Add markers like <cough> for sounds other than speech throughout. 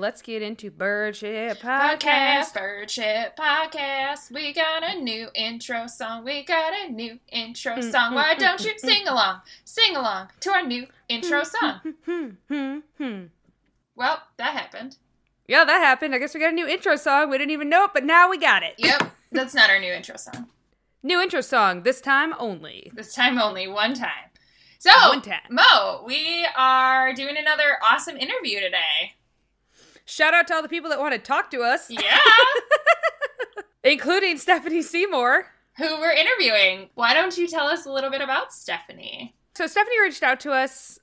let's get into Birdship Podcast, Podcast. Birdship Podcast. We got a new intro song. We got a new intro song. Why <laughs> don't you sing along? Sing along to our new intro song. Hmm, <laughs> hmm, hmm. Well, that happened. Yeah, that happened. I guess we got a new intro song. We didn't even know it, but now we got it. Yep, that's not our new intro song. <laughs> New intro song, this time only. This time only, one time. So, One time. Mo, we are doing another awesome interview today. Shout out to all the people that want to talk to us, Yeah. <laughs> including Stephanie Seymour. Who we're interviewing. Why don't you tell us a little bit about Stephanie? So Stephanie reached out to us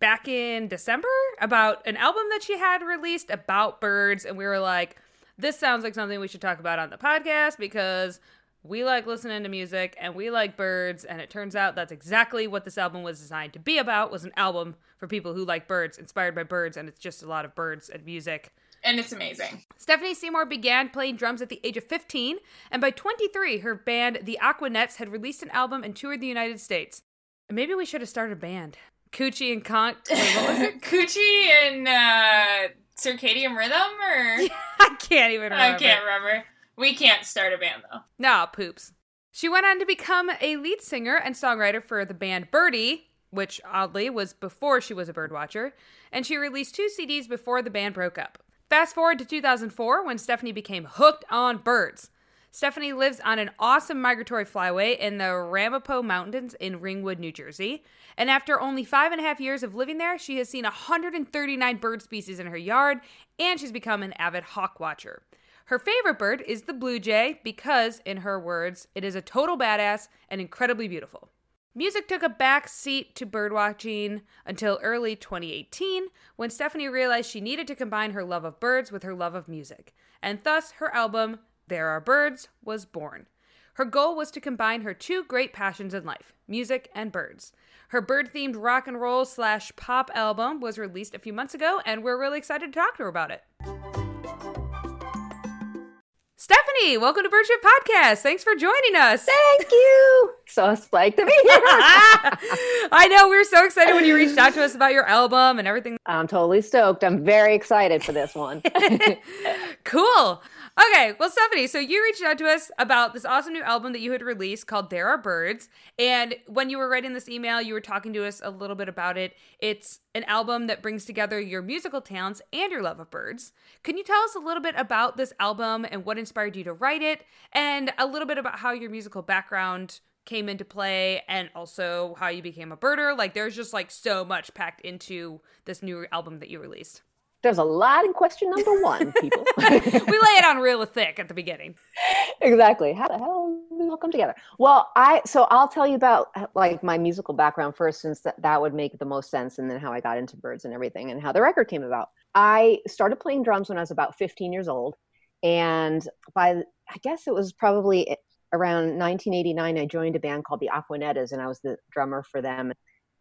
back in December about an album that she had released about birds, and we were like, "This sounds like something we should talk about on the podcast because we like listening to music and we like birds." And it turns out that's exactly what this album was designed to be about: was an album for people who like birds, inspired by birds, and it's just a lot of birds and music. And it's amazing. Stephanie Seymour began playing drums at the age of 15, and by 23, her band, the Aquanettas, had released an album and toured the United States. Maybe we should have started a band. Coochie and Conch. Wait, what was it? <laughs> Coochie and uh, circadian rhythm, or <laughs> I can't even remember. I can't remember. We can't start a band though. Nah, poops. She went on to become a lead singer and songwriter for the band Birdie, which oddly was before she was a birdwatcher, and she released two CDs before the band broke up. Fast forward to 2004 when Stephanie became hooked on birds. Stephanie lives on an awesome migratory flyway in the Ramapo Mountains in Ringwood, New Jersey. And after only five and a half years of living there, she has seen 139 bird species in her yard, and she's become an avid hawk watcher. Her favorite bird is the blue jay because, in her words, it is a total badass and incredibly beautiful. Music took a back seat to birdwatching until early 2018 when Stephanie realized she needed to combine her love of birds with her love of music, and thus her album, There Are Birds, was born. Her goal was to combine her two great passions in life music and birds. Her bird themed rock and roll slash pop album was released a few months ago, and we're really excited to talk to her about it. Stephanie, welcome to Birdship Podcast. Thanks for joining us. Thank you. So psyched to be <laughs> here. I know we were so excited when you reached out to us about your album and everything. I'm totally stoked. I'm very excited for this one. <laughs> cool. Okay, well, Stephanie, so you reached out to us about this awesome new album that you had released called There Are Birds. And when you were writing this email, you were talking to us a little bit about it. It's an album that brings together your musical talents and your love of birds. Can you tell us a little bit about this album and what inspired you to write it, and a little bit about how your musical background came into play and also how you became a birder? Like, there's just like so much packed into this new album that you released. There's a lot in question number one, <laughs> people. we lay it on real thick at the beginning. exactly. How the hell did it all come together? Well, I so I'll tell you about uh, like my musical background first, since that, that would make the most sense, and then how I got into birds and everything, and how the record came about. I started playing drums when I was about 15 years old, and by I guess it was probably eh, around 1989, I joined a band called the Aquanettas, and I was the drummer for them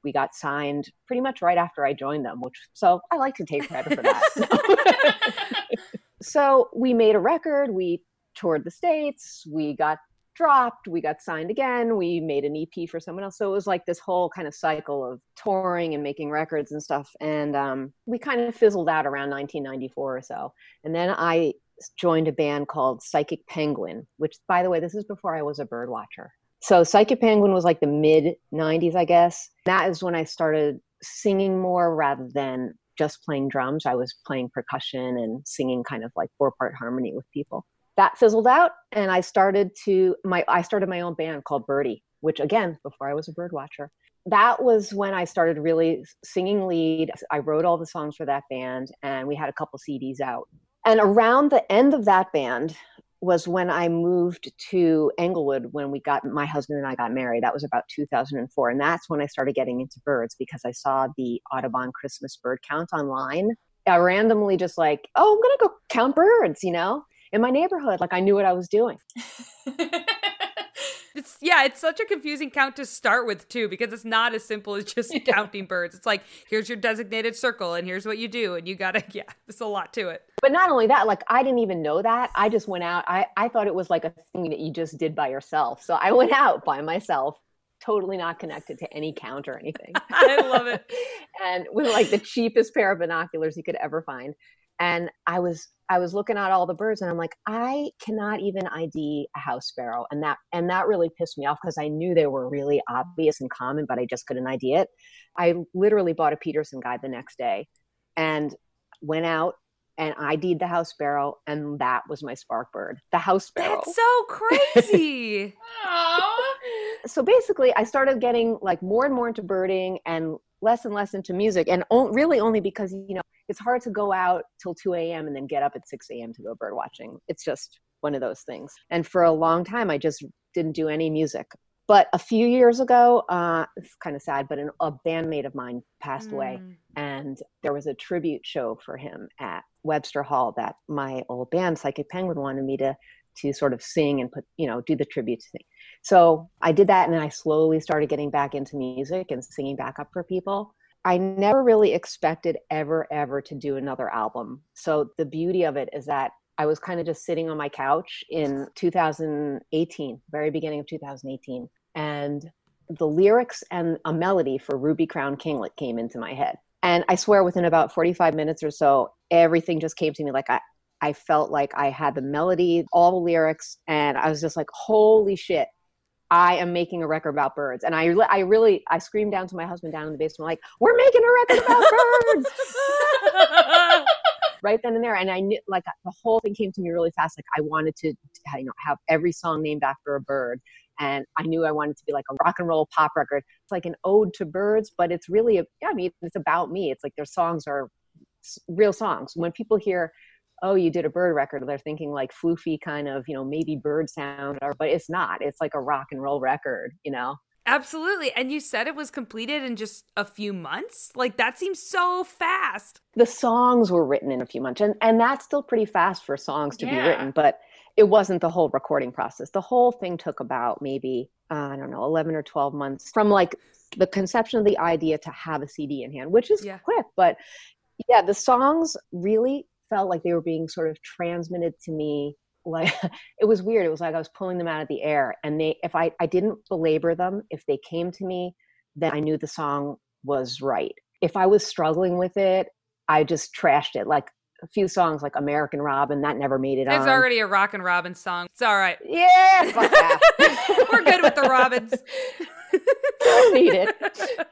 we got signed pretty much right after I joined them, which so I like to take credit for that. <laughs> so we made a record, we toured the states, we got dropped, we got signed again, we made an EP for someone else. So it was like this whole kind of cycle of touring and making records and stuff. And um, we kind of fizzled out around 1994 or so. And then I joined a band called Psychic Penguin, which, by the way, this is before I was a bird watcher. So Psychic Penguin was like the mid 90s, I guess. That is when I started singing more rather than just playing drums. I was playing percussion and singing kind of like four part harmony with people. That fizzled out and I started to my I started my own band called Birdie, which again, before I was a bird watcher. That was when I started really singing lead. I wrote all the songs for that band and we had a couple CDs out. And around the end of that band, was when I moved to Englewood when we got my husband and I got married. That was about 2004. And that's when I started getting into birds because I saw the Audubon Christmas bird count online. I randomly just like, oh, I'm going to go count birds, you know, in my neighborhood. Like I knew what I was doing. <laughs> it's yeah, it's such a confusing count to start with too because it's not as simple as just <laughs> yeah. counting birds. It's like here's your designated circle and here's what you do and you got to <laughs> yeah, there's a lot to it. But not only that, like I didn't even know that. I just went out. I I thought it was like a thing that you just did by yourself. So I went out by myself totally not connected to any count or anything. <laughs> I love it. and with like the cheapest pair of binoculars you could ever find. and I was I was looking at all the birds and I'm like, I cannot even ID a house sparrow. And that and that really pissed me off because I knew they were really obvious and common, but I just couldn't ID it. I literally bought a Peterson guide the next day and went out and ID'd the house sparrow, and that was my spark bird, the house sparrow. That's so crazy. <laughs> so basically, I started getting like more and more into birding and less and less into music, and really only because you know it's hard to go out till 2 a.m. and then get up at 6 a.m. to go bird watching. It's just one of those things. And for a long time, I just didn't do any music. But a few years ago, uh, it's kind of sad, but an, a bandmate of mine passed mm. away, and there was a tribute show for him at Webster Hall that my old band, Psychic Penguin, wanted me to to sort of sing and put, you know, do the tribute thing. So I did that, and I slowly started getting back into music and singing back up for people. I never really expected ever, ever to do another album. So the beauty of it is that I was kind of just sitting on my couch in 2018, very beginning of 2018, and the lyrics and a melody for Ruby Crown Kinglet came into my head. And I swear within about 45 minutes or so, everything just came to me like I, I felt like I had the melody, all the lyrics, and I was just like, holy shit, I am making a record about birds. And I, I really, I screamed down to my husband down in the basement, like, we're making a record about birds. <laughs> right then and there. And I knew, like, the whole thing came to me really fast. Like, I wanted to, you know, have every song named after a bird. And I knew I wanted to be like a rock and roll pop record. It's like an ode to birds, but it's really, a, yeah, I mean, it's about me. It's like their songs are real songs. When people hear oh, you did a bird record. They're thinking like floofy kind of, you know, maybe bird sound, or, but it's not. It's like a rock and roll record, you know? Absolutely. And you said it was completed in just a few months? Like that seems so fast. The songs were written in a few months. And and that's still pretty fast for songs to yeah. be written, but it wasn't the whole recording process. The whole thing took about maybe uh, I don't know, 11 or 12 months from like the conception of the idea to have a CD in hand, which is yeah. quick, but yeah, the songs really felt like they were being sort of transmitted to me like <laughs> it was weird. It was like i was pulling them out of the air and they if i i didn't belabor them if they came to me then i knew the song was right. If i was struggling with it i just trashed it like a few songs like american robin that never made it it's on. already a rock and robin song. It's all right. Yeah <laughs> we're good with the robins. <laughs> Don't need it.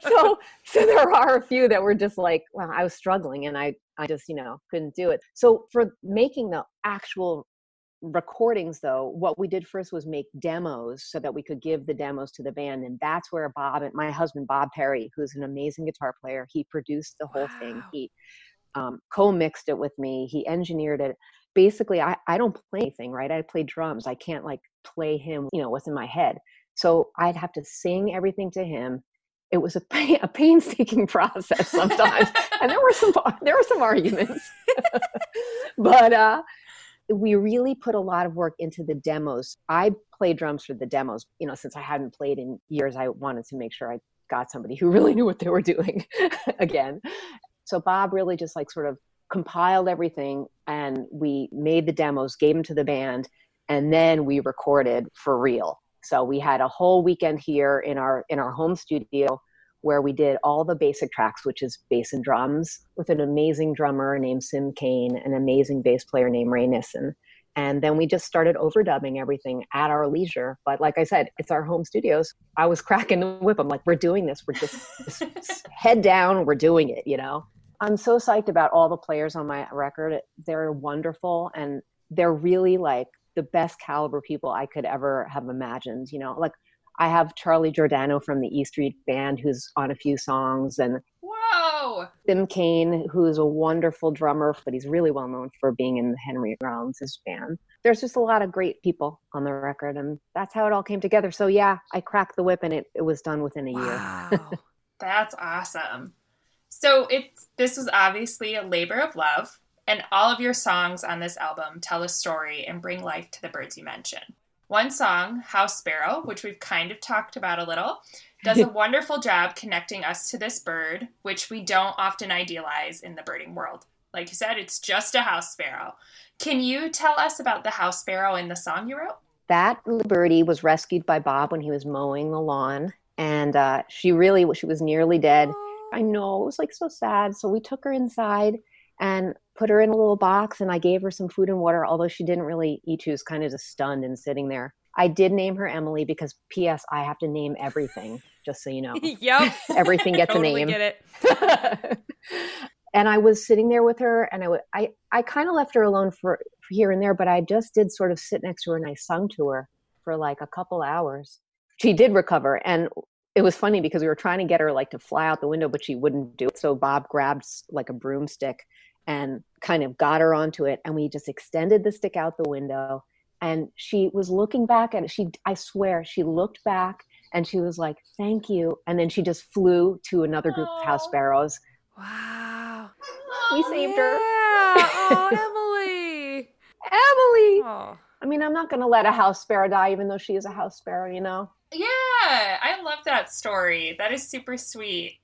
So so there are a few that were just like well i was struggling and i I just, you know, couldn't do it. So for making the actual recordings though what we did first was make demos so that we could give the demos to the band and that's where bob and my husband bob perry who's an amazing guitar player he produced the whole wow. thing he um, co-mixed it with me. He engineered it. Basically I, I don't play anything right? I play drums. I can't like play him you know what's in my head. So i'd have to sing everything to him it was a, pain, a painstaking <laughs> process sometimes. And there were some there were some arguments. <laughs> But uh, we really put a lot of work into the demos. I played drums for the demos you know since i hadn't played in years i wanted to make sure i got somebody who really knew what they were doing <laughs> again. So bob really just like sort of compiled everything and we made the demos gave them to the band and then we recorded for real so we had a whole weekend here in our in our home studio where we did all the basic tracks, which is bass and drums, with an amazing drummer named Sim Cain, an amazing bass player named Ray Nissen. And then we just started overdubbing everything at our leisure. But like I said, it's our home studios. I was cracking the whip. I'm like, we're doing this. We're just, just <laughs> head down. We're doing it, you know? I'm so psyched about all the players on my record. They're wonderful and they're really like the best caliber people I could ever have imagined. You know, like I have Charlie Giordano from the E Street Band who's on a few songs, and whoa, Sim Cain, who's a wonderful drummer, but he's really well known for being in Henry Rollins' band. There's just a lot of great people on the record, and that's how it all came together. So yeah, I cracked the whip, and it, it was done within a wow. year. <laughs> that's awesome. So it's this was obviously a labor of love and all of your songs on this album tell a story and bring life to the birds you mention. One song, House Sparrow, which we've kind of talked about a little, does a <laughs> wonderful job connecting us to this bird, which we don't often idealize in the birding world. Like you said, it's just a house sparrow. Can you tell us about the house sparrow in the song you wrote? That birdie was rescued by Bob when he was mowing the lawn, and uh, she really she was nearly dead. I know it was like so sad. So we took her inside and put her in a little box and I gave her some food and water, although she didn't really eat. She was kind of just stunned and sitting there. I did name her Emily because P.S. I have to name everything, just so you know. <laughs> yep. <laughs> Everything gets totally a name. Get it. <laughs> and I was sitting there with her and I would I, I kind of left her alone for, for here and there, but I just did sort of sit next to her and I sung to her for like a couple hours. She did recover and it was funny because we were trying to get her like to fly out the window, but she wouldn't do it. So Bob grabbed like a broomstick and kind of got her onto it and we just extended the stick out the window and she was looking back at it she i swear she looked back and she was like thank you and then she just flew to another group of house sparrows Wow. we saved yeah. <laughs> her Oh, Emily. emily Oh. i mean i'm not going to let a house sparrow die even though she is a house sparrow you know Yeah, I love that story. That is super sweet.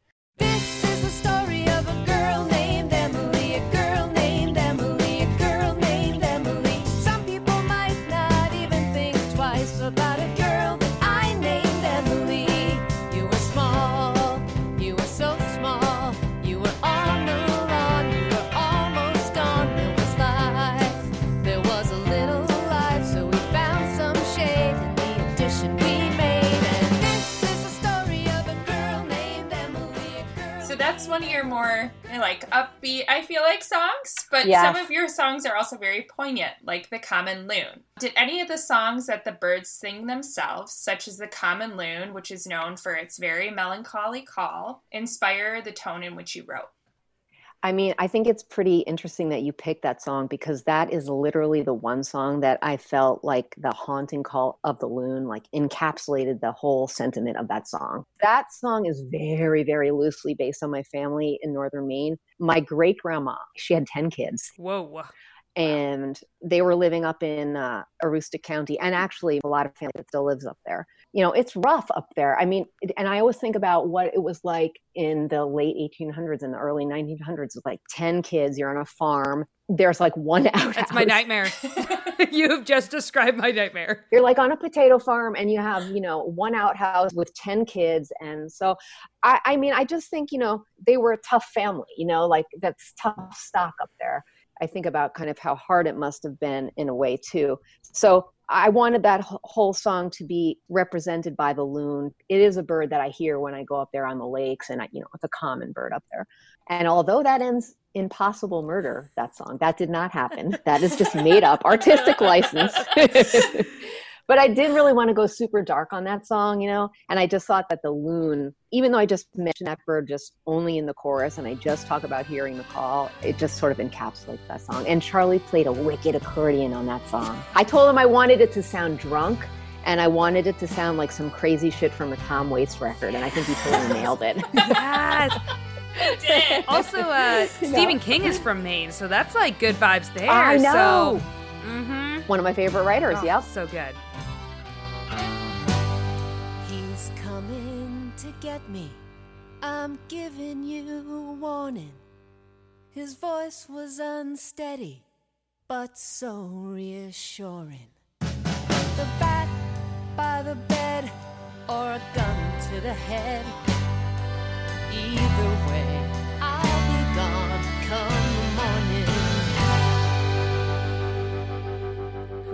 One of your more like upbeat, I feel like songs, but Yes. some of your songs are also very poignant, like the Common Loon. Did any of the songs that the birds sing themselves, such as the Common Loon, which is known for its very melancholy call, inspire the tone in which you wrote? I mean, I think it's pretty interesting that you picked that song because that is literally the one song that I felt like the haunting call of the loon like encapsulated the whole sentiment of that song. That song is very, very loosely based on my family in northern Maine. My great grandma, she had 10 kids Whoa. and they were living up in uh, Aroostook County, and actually a lot of family that still lives up there. You know, it's rough up there. I mean, and I always think about what it was like in the late 1800s and the early 1900s. With like 10 kids, you're on a farm. There's like one <laughs> outhouse. That's my nightmare. <laughs> You've just described my nightmare. You're like on a potato farm, and you have you know one outhouse with 10 kids, and so I, I mean, I just think you know they were a tough family. You know, like that's tough stock up there. I think about kind of how hard it must have been in a way too. So I wanted that whole song to be represented by the loon. It is a bird that I hear when I go up there on the lakes, and I, you know, it's a common bird up there. And although that ends in possible murder, that song that did not happen. That is just made up, artistic license. <laughs> but I did really want to go super dark on that song, you know. And I just thought that the loon, even though I just mentioned that bird just only in the chorus, and I just talk about hearing the call, it just sort of encapsulates that song. And Charlie played a wicked accordion on that song. I told him I wanted it to sound drunk. And I wanted it to sound like some crazy shit from a Tom Waits record, and I think he totally <laughs> nailed it. Yes. did. Also, uh, <laughs> Stephen King is from Maine, so that's like good vibes there. I know. So, mm-hmm. One of my favorite writers. Oh, yep. So good. To get me. I'm giving you a warning. His voice was unsteady, but so reassuring. The bat by the bed, or a gun to the head. Either way,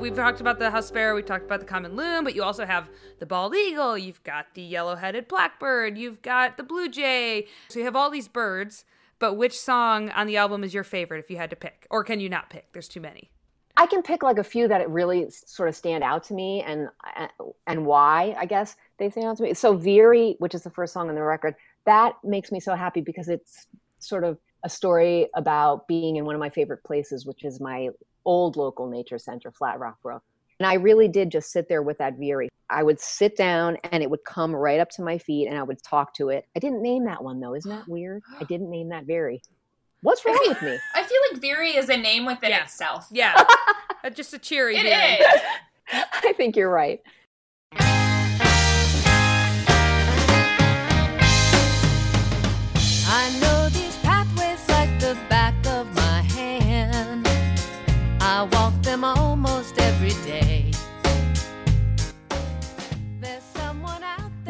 We've talked about the house sparrow, we talked about the common loon, but you also have the bald eagle, you've got the yellow-headed blackbird, you've got the blue jay. So you have all these birds, but which song on the album is your favorite if you had to pick? Or can you not pick? There's too many. I can pick like a few that really sort of stand out to me and and why I guess they stand out to me. So Veery, which is the first song on the record, that makes me so happy because it's sort of a story about being in one of my favorite places, which is my old local nature center, Flat Rock Brook. And I really did just sit there with that Veery. I would sit down and it would come right up to my feet and I would talk to it. I didn't name that one though. Isn't that weird? I didn't name that Veery. What's wrong with me? I feel like Veery is a name within Yeah. itself. Yeah. <laughs> Just a cheery. It veery. is. <laughs> I think you're right. I know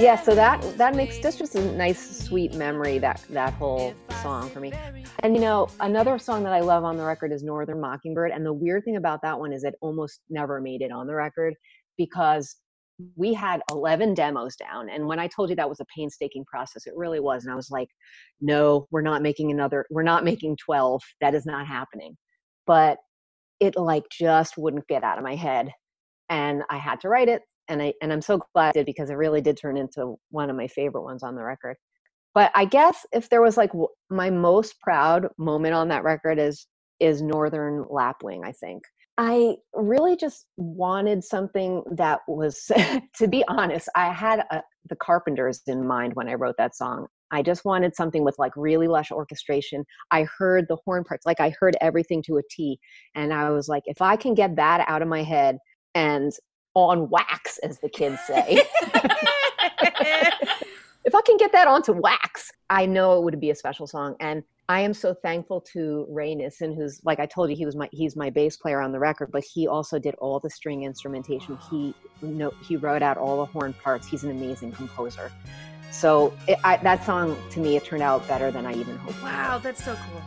yeah so that that makes this just a nice sweet memory that that whole song for me. And you know, another song that I love on the record is Northern Mockingbird. And the weird thing about that one is it almost never made it on the record because we had 11 demos down. And when I told you that was a painstaking process, it really was. And I was like, no, we're not making another, we're not making 12. That is not happening. But it like just wouldn't get out of my head. And I had to write it. And I and I'm so glad I did because it really did turn into one of my favorite ones on the record. But i guess if there was like my most proud moment on that record is is northern lapwing i think. I really just wanted something that was <laughs> to be honest i had a, the carpenters in mind when i wrote that song. I just wanted something with like really lush orchestration. I heard the horn parts like i heard everything to a t and i was like if i can get that out of my head and on wax as the kids say <laughs> <laughs> if I can get that onto wax, I know it would be a special song. And I am so thankful to Ray Nissen, who's like I told you, he was my he's my bass player on the record, but he also did all the string instrumentation. He know he wrote out all the horn parts. He's an amazing composer. So it, I, that song to me, it turned out better than I even hoped. Wow, that's so cool.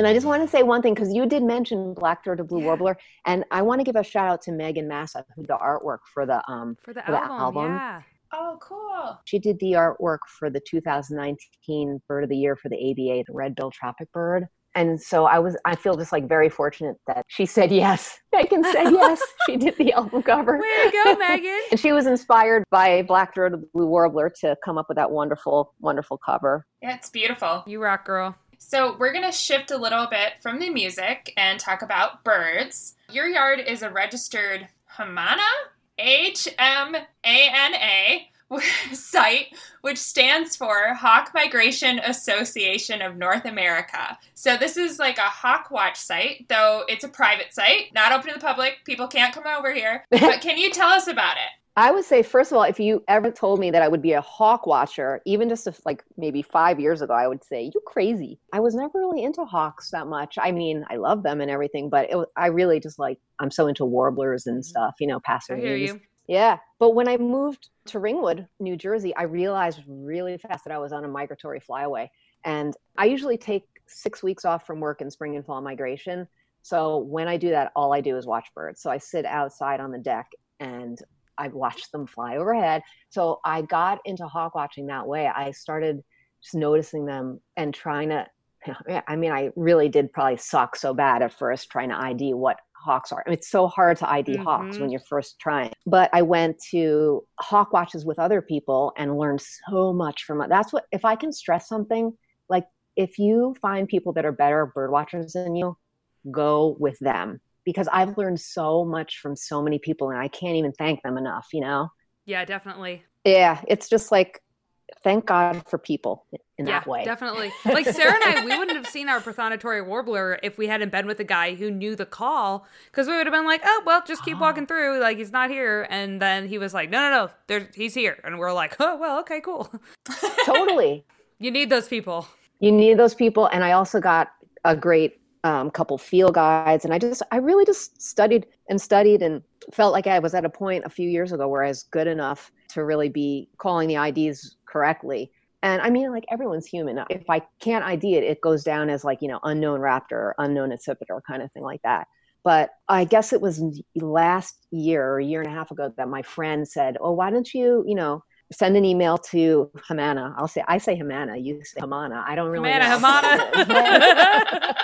And I just want to say one thing because you did mention Black Throated Blue Yeah. Warbler, and I want to give a shout out to Megan Massa, who did the artwork for the um For the For the album, album. yeah. Oh, cool. she did the artwork for the 2019 Bird of the Year for the ABA, the red-billed tropic bird. And so I was, I feel just like very fortunate that she said yes. <laughs> Megan said <laughs> yes. she did the album cover. Way to go, <laughs> Megan. And she was inspired by Black Throated Blue Warbler to come up with that wonderful, wonderful cover. Yeah, it's beautiful. You rock, girl. So, we're going to shift a little bit from the music and talk about birds. Your yard is a registered Hamana, H M A N A <laughs> site, which stands for Hawk Migration Association of North America. So, this is like a hawk watch site, though it's a private site, not open to the public. People can't come over here. <laughs> But can you tell us about it? I would say, first of all, if you ever told me that I would be a hawk watcher, even just if, like maybe five years ago, I would say, you crazy. I was never really into hawks that much. I mean, I love them and everything, but it, I really just like, I'm so into warblers and stuff, you know, passerines. Yeah. But when I moved to Ringwood, New Jersey, I realized really fast that I was on a migratory flyaway. And I usually take six weeks off from work in spring and fall migration. So when I do that, all I do is watch birds. So I sit outside on the deck and I watch them fly overhead. So I got into hawk watching that way. I started just noticing them and trying to. <laughs> I mean, I really did probably suck so bad at first trying to ID what hawks are. I mean, it's so hard to ID hawks Mhm. when you're first trying. But I went to hawk watches with other people and learned so much from it. That's what if I can stress something like if you find people that are better bird watchers than you, go with them because I've learned so much from so many people and I can't even thank them enough, you know? Yeah, definitely. Yeah, it's just like thank God for people in yeah, that way. definitely. <laughs> Like Sarah and I, we wouldn't have seen our prothonotary warbler if we hadn't been with a guy who knew the call, because we would have been like, "Oh, well, just keep walking <gasps> through. Like he's not here." And then he was like, "No, no, no, there's he's here," and we're like, "Oh, well, okay, cool." totally. <laughs> You need those people. You need those people and I also got a great um, couple field guides and I just I really just studied and studied and felt like I was at a point a few years ago where I was good enough to really be calling the IDs correctly. And I mean, like everyone's human. If I can't ID it, it goes down as like, you know, unknown raptor or unknown accipiter kind of thing like that. But I guess it was last year or a year and a half ago that my friend said, Oh, why don't you, you know, send an email to Hamana. I'll say, I say Hamana, you say Hamana. I don't really Hamana. Hamana.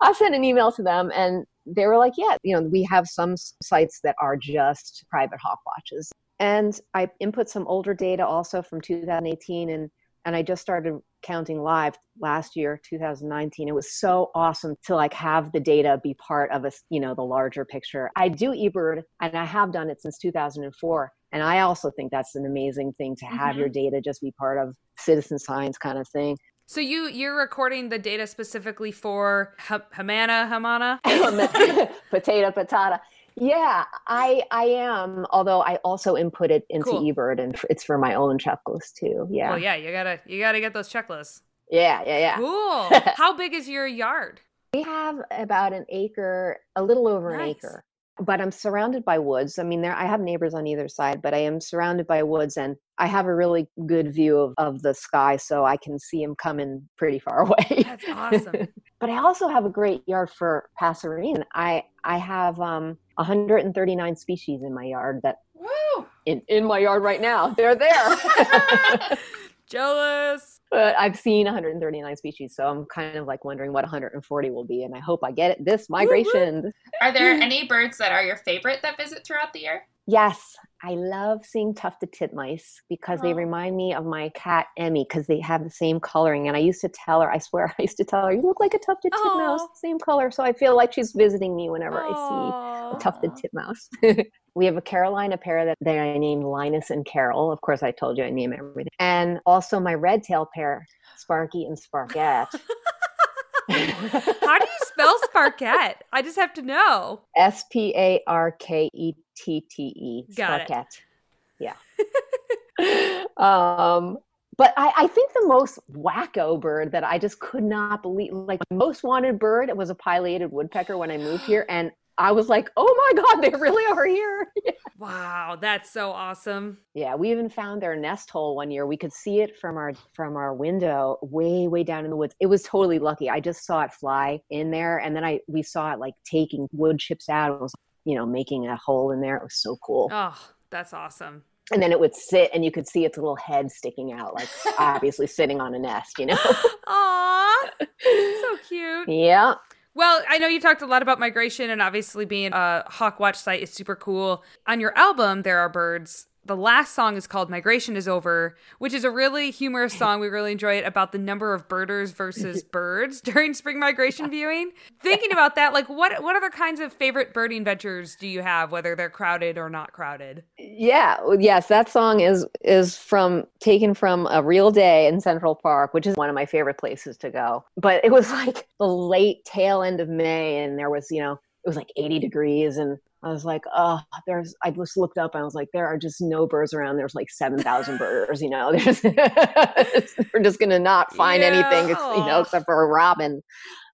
I sent an email to them and they were like, yeah, you know, we have some sites that are just private hawk watches. And I input some older data also from 2018 and and I just started counting live last year, 2019. It was so awesome to like have the data be part of a, you know, the larger picture. I do eBird and I have done it since 2004. And I also think that's an amazing thing to have Mhm. your data just be part of citizen science kind of thing. so you you're recording the data specifically for Ha- Hamana, Hamana. <laughs> potato patata Yeah, I I am. Although I also input it into Cool. eBird, and it's for my own checklist too. Yeah, Well, yeah, you gotta you gotta get those checklists. yeah, yeah, yeah. Cool. <laughs> How big is your yard? We have about an acre, a little over an acre. But I'm surrounded by woods. I mean, there I have neighbors on either side, but I am surrounded by woods, and I have a really good view of, of the sky, so I can see them coming pretty far <laughs> away. That's awesome. but I also have a great yard for passerine. I I have um 139 species in my yard that Woo! in, in my yard right now. They're there. <laughs> <laughs> Jealous. But I've seen 139 species, so I'm kind of like wondering what 140 will be, and I hope I get it this migration. Are there <laughs> any birds that are your favorite that visit throughout the year? Yes, I love seeing tufted titmice because they remind me of my cat Emmy because they have the same coloring. And I used to tell her, I swear, <laughs> I used to tell her, you look like a tufted titmouse, same color. So I feel like she's visiting me whenever I see a tufted titmouse. <laughs> we have a Carolina pair that they I named Linus and Carol. Of course, I told you I name everything. And also my red tail pair, Sparky and Sparkette. <laughs> How do you spell Sparkette? I just have to know. S P A R K E T T E. Got it. Yeah. <laughs> um, but I, I think the most wacko bird that I just could not believe, like my most wanted bird, was a pileated woodpecker when I moved here, <gasps> and I was like, "Oh my god, they really are here!" <laughs> Wow, that's so awesome. yeah, we even found their nest hole one year. We could see it from our from our window, way way down in the woods. It was totally lucky. I just saw it fly in there, and then I we saw it like taking wood chips out. It was you know making a hole in there. It was so cool. Oh, that's awesome. and then it would sit and you could see its little head sticking out like <laughs> obviously sitting on a nest you know <laughs> Aw, so cute. yeah Well, I know you talked a lot about migration, and obviously being a Hawk Watch site is super cool. On your album, There Are Birds, the last song is called Migration is Over, which is a really humorous <laughs> song. We really enjoy it about the number of birders versus <laughs> birds during spring migration viewing. Thinking about that, like what what other kinds of favorite birding ventures do you have, whether they're crowded or not crowded? yeah yes that song is is from taken from a real day in central park which is one of my favorite places to go but it was <laughs> like the late tail end of may and there was you know it was like 80 degrees and I was like, oh, there's. I just looked up and I was like, there are just no birds around. There's like seven thousand birds. You know, <laughs> there's. we're just gonna not find anything, you know, except for a robin.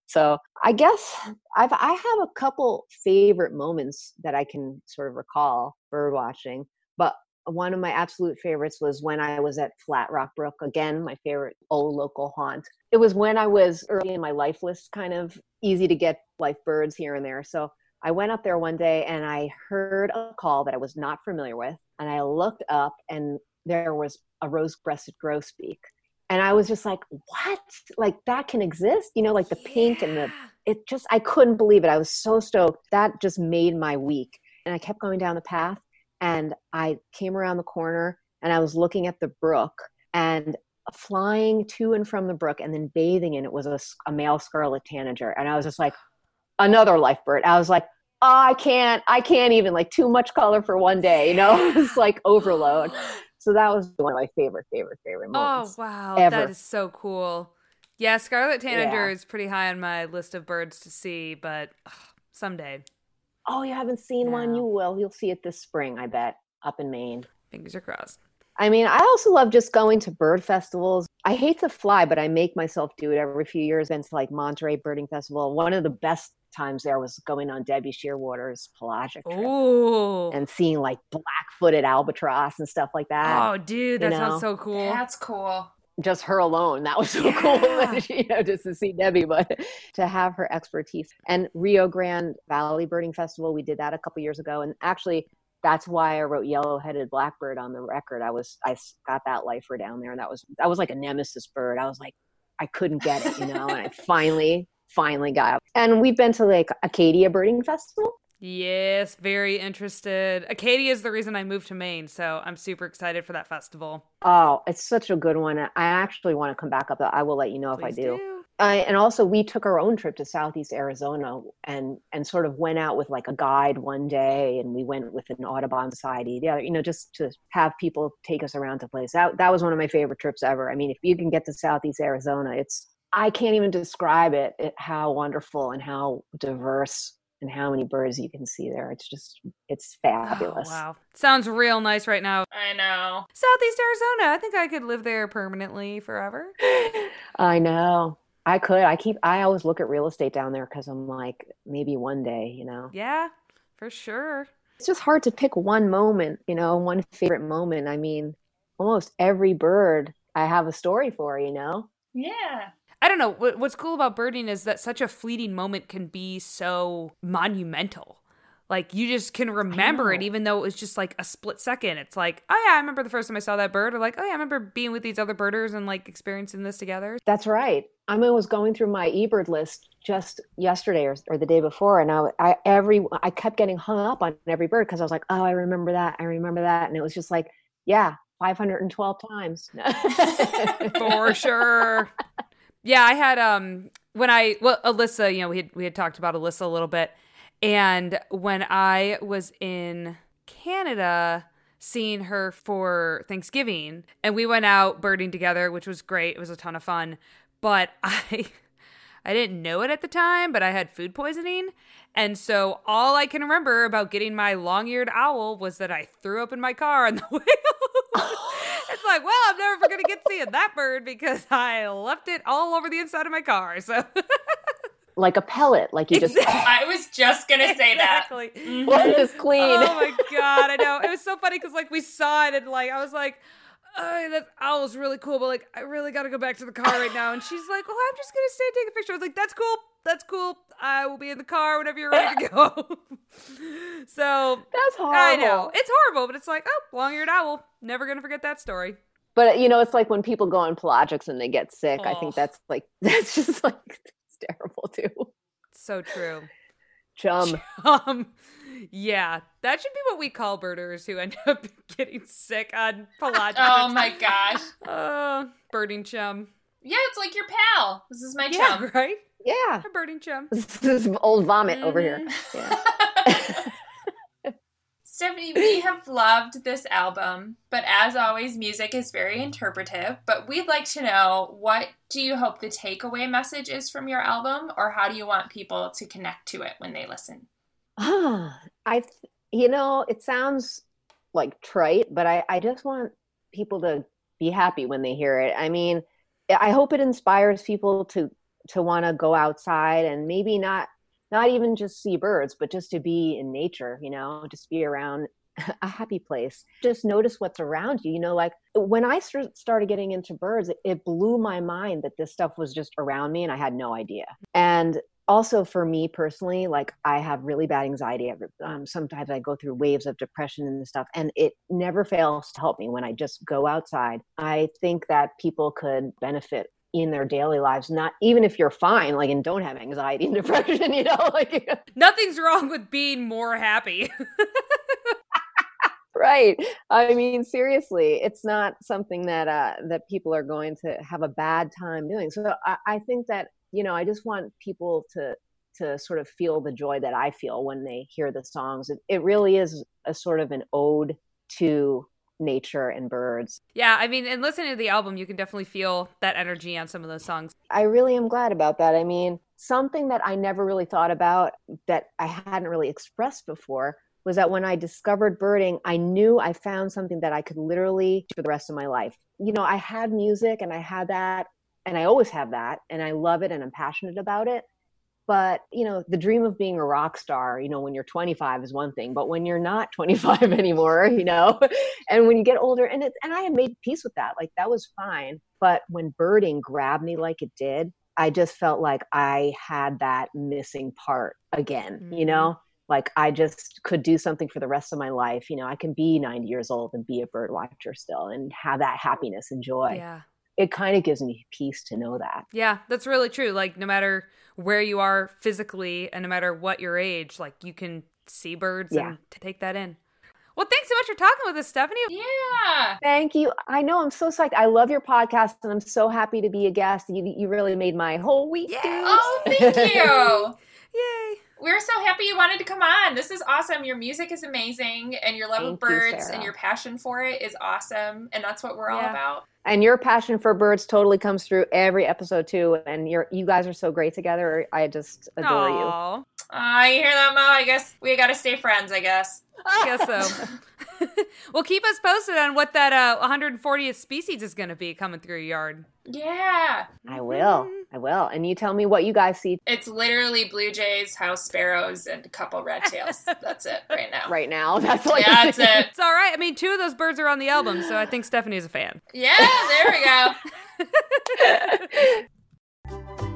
So I guess I've I have a couple favorite moments that I can sort of recall bird watching, but one of my absolute favorites was when I was at Flat Rock Brook again, my favorite old local haunt. It was when I was early in my life list, kind of easy to get life birds here and there. So I went up there one day and I heard a call that I was not familiar with, and I looked up and there was a rose-breasted grosbeak. And I was just like, what? Like that can exist? You know, like the pink and the it just I couldn't believe it. I was so stoked. That just made my week. And I kept going down the path and I came around the corner and I was looking at the brook and flying to and from the brook and then bathing in it was a male scarlet tanager and I was just like another life bird. I was like, I can't, I can't even like too much color for one day, you know? <laughs> it's like overload. <gasps> So that was one of my favorite, favorite, favorite oh, moments. Oh wow, ever. that is so cool. Yeah, scarlet tanager Yeah. is pretty high on my list of birds to see, but ugh, someday, Oh, you haven't seen one? You will. You'll see it this spring, I bet, up in Maine. fingers are crossed. I mean, I also love just going to bird festivals. I hate to fly, but I make myself do it every few years. Been to like Monterey Birding Festival. One of the best times there was going on Debbie Shearwater's pelagic trip Ooh. and seeing like black-footed albatross and stuff like that. Oh, dude, that you sounds so cool. That's cool. Just her alone, that was so cool. <laughs> You know, just to see Debbie, but <laughs> to have her expertise. And Rio Grande Valley Birding Festival, we did that a couple years ago, and actually. That's why I wrote yellow-headed blackbird on the record. I was I got that lifer down there, and that was that was like a nemesis bird. I was like, I couldn't get it, you know, and I <laughs> finally finally got. And we've been to like Acadia Birding Festival. Yes, very interested. Acadia is the reason I moved to Maine, so I'm super excited for that festival. Oh, it's such a good one. I actually want to come back up. I will let you know if I Please do. I, uh, and also, we took our own trip to Southeast Arizona and and sort of went out with like a guide one day, and we went with an Audubon Society the other. You know, just to have people take us around to place. That that was one of my favorite trips ever. I mean, if you can get to Southeast Arizona, it's I can't even describe it, it how wonderful and how diverse and how many birds you can see there. It's just it's Oh, fabulous. wow. Sounds real nice right now. I know. Southeast Arizona. I think I could live there permanently forever. <laughs> I know. I could. I keep. I always look at real estate down there because I'm like, maybe one day, you know. Yeah, for sure. It's just hard to pick one moment, you know, one favorite moment. I mean, almost every bird I have a story for, you know. Yeah. I don't know. What's cool about birding is that such a fleeting moment can be so monumental. Like you just can remember it, even though it was just like a split second. It's like, oh yeah, I remember the first time I saw that bird, or like, oh yeah, I remember being with these other birders and like experiencing this together. That's right. I was going through my eBird list just yesterday or, or the day before, and I, I every I kept getting hung up on every bird because I was like, oh, I remember that, I remember that, and it was just like, yeah, 512 times. <laughs> for sure. Yeah, I had um when I well Alyssa, you know, we had we had talked about Alyssa a little bit, and when I was in Canada seeing her for Thanksgiving, and we went out birding together, which was great. It was a ton of fun, but <laughs> I I didn't know it at the time, but I had food poisoning. And so all I can remember about getting my long-eared owl was that I threw up in my car on the <laughs> way. <laughs> it's like, well, I'm never going to get seeing that bird because I left it all over the inside of my car. So like a pellet, like you just I was just gonna say that. exactly. Mm-hmm. one is clean. Oh my god, I know. It was so funny because like we saw it and like I was like, oh, that owl's really cool, but like I really got to go back to the car right now. And she's like, well, I'm just gonna stay and take a picture. I was like, that's cool, that's cool. I will be in the car whenever you're ready to go. <laughs> so That's horrible. I know it's horrible, but it's like, oh, long-eared owl. Never gonna forget that story. But you know, it's like when people go on pelagics and they get sick. I Oh. think that's like <laughs> that's just like <laughs> it's terrible too. So true. Chum. Um, yeah, that should be what we call birders who end <laughs> up getting sick on pelagic. <laughs> Oh my gosh. Uh, birding chum. Yeah, it's like your pal. This is my Yeah, chum. right. Yeah. A birding chum. This is old vomit over here. Mhm. Yeah. <laughs> Stephanie, we have loved this album, but as always, music is very interpretive. But we'd like to know what do you hope the takeaway message is from your album, or how do you want people to connect to it when they listen? Ah, I, you know, it sounds like trite, but I, I just want people to be happy when they hear it. I mean, I hope it inspires people to to want to go outside and maybe not not even just see birds, but just to be in nature. You know, just be around <laughs> a happy place. Just notice what's around you. You know, like when I st- started getting into birds, it blew my mind that this stuff was just around me and I had no idea. And also for me personally like i have really bad anxiety um, sometimes i go through waves of depression and stuff and it never fails to help me when i just go outside. I think that people could benefit in their daily lives not even if you're fine like and don't have anxiety and <laughs> depression you know like <laughs> Nothing's wrong with being more happy. <laughs> right. I mean seriously it's not something that uh that people are going to have a bad time doing. So i, I think that you know i just want people to to sort of feel the joy that i feel when they hear the songs it, it really is a sort of an ode to nature and birds yeah, I mean, and listening to the album, you can definitely feel that energy on some of those songs. I really am glad about that. I mean, something that I never really thought about that I hadn't really expressed before was that when I discovered birding, I knew I found something that I could literally do for the rest of my life. You know, I had music and I had that, and I always have that, and I love it and I'm passionate about it. But, you know, the dream of being a rock star, you know, when you're 25 is one thing, but when you're not <laughs> 25 anymore, you know, <laughs> and when you get older, and it, and I had made peace with that, like that was fine. But when birding grabbed me like it did, I just felt like I had that missing part again, you Mhm. know? Like I just could do something for the rest of my life. You know, I can be 90 years old and be a bird watcher still and have that happiness and joy. Yeah. It kind of gives me peace to know that. Yeah, that's really true. Like, no matter where you are physically and no matter what your age, like, you can see birds Yeah. and to take that in. Well, thanks so much for talking with us, Stephanie. Yeah. Thank you. I know I'm so psyched. I love your podcast and I'm so happy to be a guest. You, you really made my whole week. Yay. dude. Oh, thank you. <laughs> Yay. We're so happy you wanted to come on. This is awesome. Your music is amazing, and your love of Thank you, birds and your passion for it is awesome. And that's what we're all about. and your passion for birds totally comes through every episode too and you're you guys are so great together i just adore you Aw. Ah, you hear that, Mo? I guess we gotta stay friends. I guess. I guess so. <laughs> well, keep us posted on what that uh, 140th species is going to be coming through your yard. Yeah, I will. Mm-hmm. I will. And you tell me what you guys see it's literally blue jays, house sparrows, and a couple red tails. <laughs> That's it right now. right now. <laughs> That's all Yeah, that's it. It's all right. I mean, two of those birds are on the album, so I think Stephanie's a fan. Yeah, there we go. <laughs>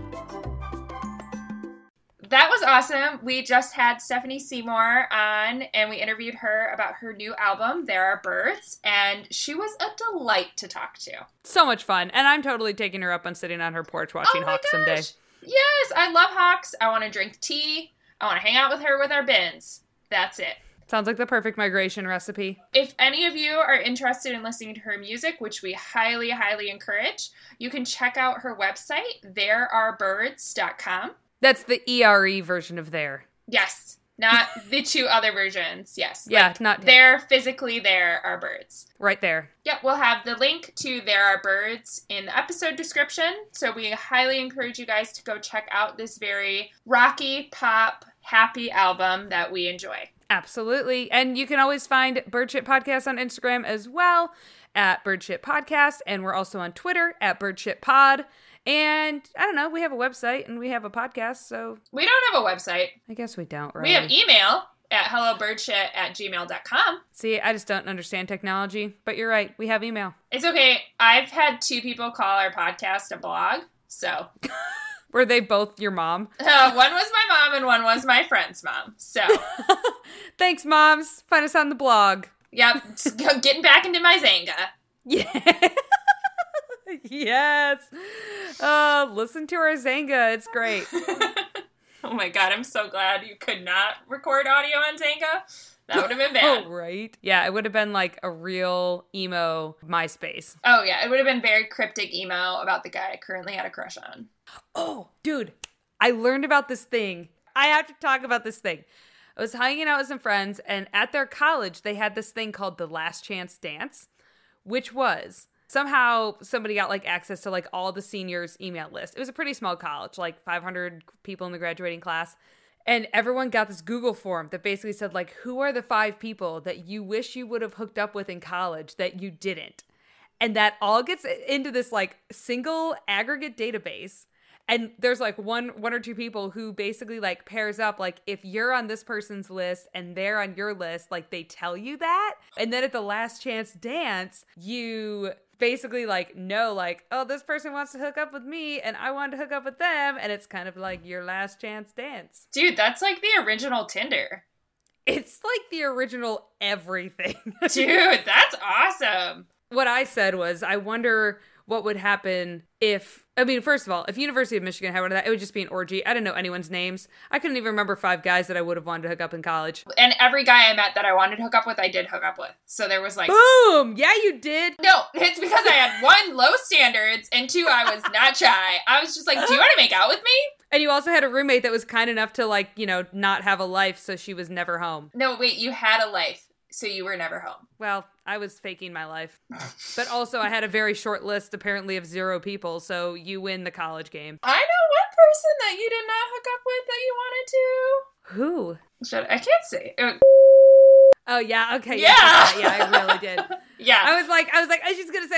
That was awesome. We just had Stephanie Seymour on and we interviewed her about her new album, There Are Birds, and she was a delight to talk to. So much fun. And I'm totally taking her up on sitting on her porch oh watching oh Hawks gosh. someday. Yes, I love Hawks. I want to drink tea. I want to hang out with her with our bins. That's it. Sounds like the perfect migration recipe. If any of you are interested in listening to her music, which we highly, highly encourage, you can check out her website, therearebirds.com. That's the ERE version of there. Yes, not <laughs> the two other versions. Yes. Yeah, like, not They're physically there are birds. right there. Yep, we'll have the link to There Are Birds in the episode description. So we highly encourage you guys to go check out this very rocky, pop, happy album that we enjoy. Absolutely. And you can always find Birdshit Podcast on Instagram as well at Birdshit Podcast. And we're also on Twitter at Birdshit Pod. And I don't know, we have a website and we have a podcast, so We don't have a website. I guess we don't, right? We have email at hellobirdshit at gmail.com. See, I just don't understand technology, but you're right. We have email. It's okay. I've had two people call our podcast a blog. So <laughs> Were they both your mom? uh, one was my mom and one was my friend's mom. So, <laughs> Thanks, moms. Find us on the blog. yep, getting back into my Xanga. <laughs> Yeah. <laughs> yes. Uh, listen to our Xanga. It's great. <laughs> oh my god, I'm so glad you could not record audio on Xanga. That would have been <laughs> Oh, bad. right. Yeah, it would have been like a real emo MySpace. Oh yeah, it would have been very cryptic emo about the guy I currently had a crush on. Oh, dude, I learned about this thing. I have to talk about this thing. I was hanging out with some friends, and at their college, they had this thing called the Last Chance Dance, which was somehow somebody got like access to like all the seniors' email list. It was a pretty small college, like 500 people in the graduating class. And everyone got this Google form that basically said, like, who are the five people that you wish you would have hooked up with in college that you didn't? and that all gets into this like single aggregate database and there's like one one or two people who basically like pairs up like if you're on this person's list and they're on your list like they tell you that and then at the last chance dance you basically like know like oh this person wants to hook up with me and i want to hook up with them and it's kind of like your last chance dance Dude, that's like the original Tinder. it's like the original everything <laughs> Dude, that's awesome. what I said was, I wonder what would happen if, I mean, first of all, if University of Michigan had one of that, it would just be an orgy. I didn't know anyone's names. I couldn't even remember five guys that I would have wanted to hook up in college. And every guy I met that I wanted to hook up with, I did hook up with. So there was like Boom! Yeah, you did. No, it's because I had one low standards and two I was not shy. I was just like, "Do you want to make out with me?" And you also had a roommate that was kind enough to, like, you know, not have a life, so she was never home. No, wait, you had a life, so you were never home. Well, I was faking my life. <laughs> But also, I had a very short list, apparently, of zero people, so you win the college game. I know one person that you did not hook up with that you wanted to. Who? Should I can't say. Uh, Oh, yeah, okay. Yeah. Yeah, yeah I really did. <laughs> yeah, I was like, I was like, I was just gonna say,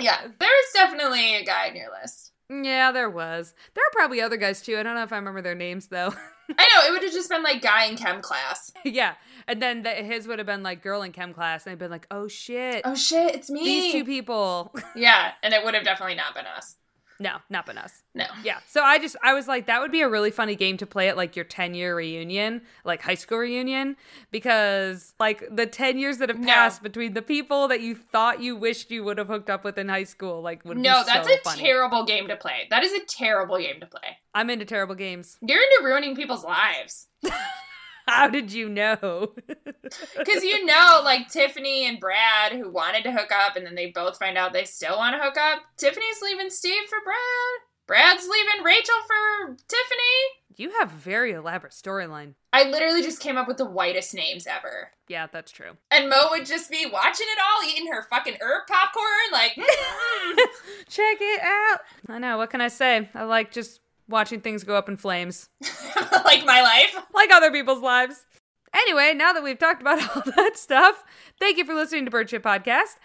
yeah. There is definitely a guy on your list. Yeah, there was. There are probably other guys too. I don't know if I remember their names though. <laughs> I know it would have just been like guy in chem class. yeah, and then the, his would have been like girl in chem class, and they'd been like, "Oh shit, Oh shit, it's me. these two people." <laughs> Yeah, and it would have definitely not been us. no, not been us. No. Yeah, so I just I was like, that would be a really funny game to play at like your ten year reunion, like high school reunion, because like the ten years that have No. passed between the people that you thought you wished you would have hooked up with in high school, like would No, be that's so a funny. terrible game to play. That is a terrible game to play. I'm into terrible games. You're into ruining people's lives. <laughs> <laughs> How did you know? <laughs> Because you know, like Tiffany and Brad, who wanted to hook up, and then they both find out they still want to hook up. Tiffany's leaving Steve for Brad. Brad's leaving Rachel for Tiffany. you have a very elaborate storyline. I literally just came up with the whitest names ever. Yeah, that's true. And Mo would just be watching it all, eating her fucking herb popcorn, like, <laughs> mm. Check it out. I know. What can I say? I like just watching things go up in flames, <laughs> like my life. like other people's lives. Anyway, now that we've talked about <laughs> all that stuff, thank you for listening to Birdshit Podcast.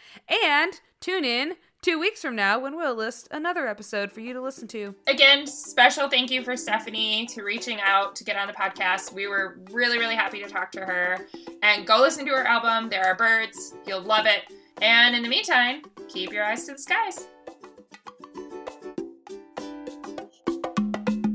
And tune in two weeks from now when we'll list another episode for you to listen to. Again, special thank you for Stephanie to reaching out to get on the podcast. We were really, really happy to talk to her. And go listen to her album, There Are Birds. You'll love it. And in the meantime, keep your eyes to the skies.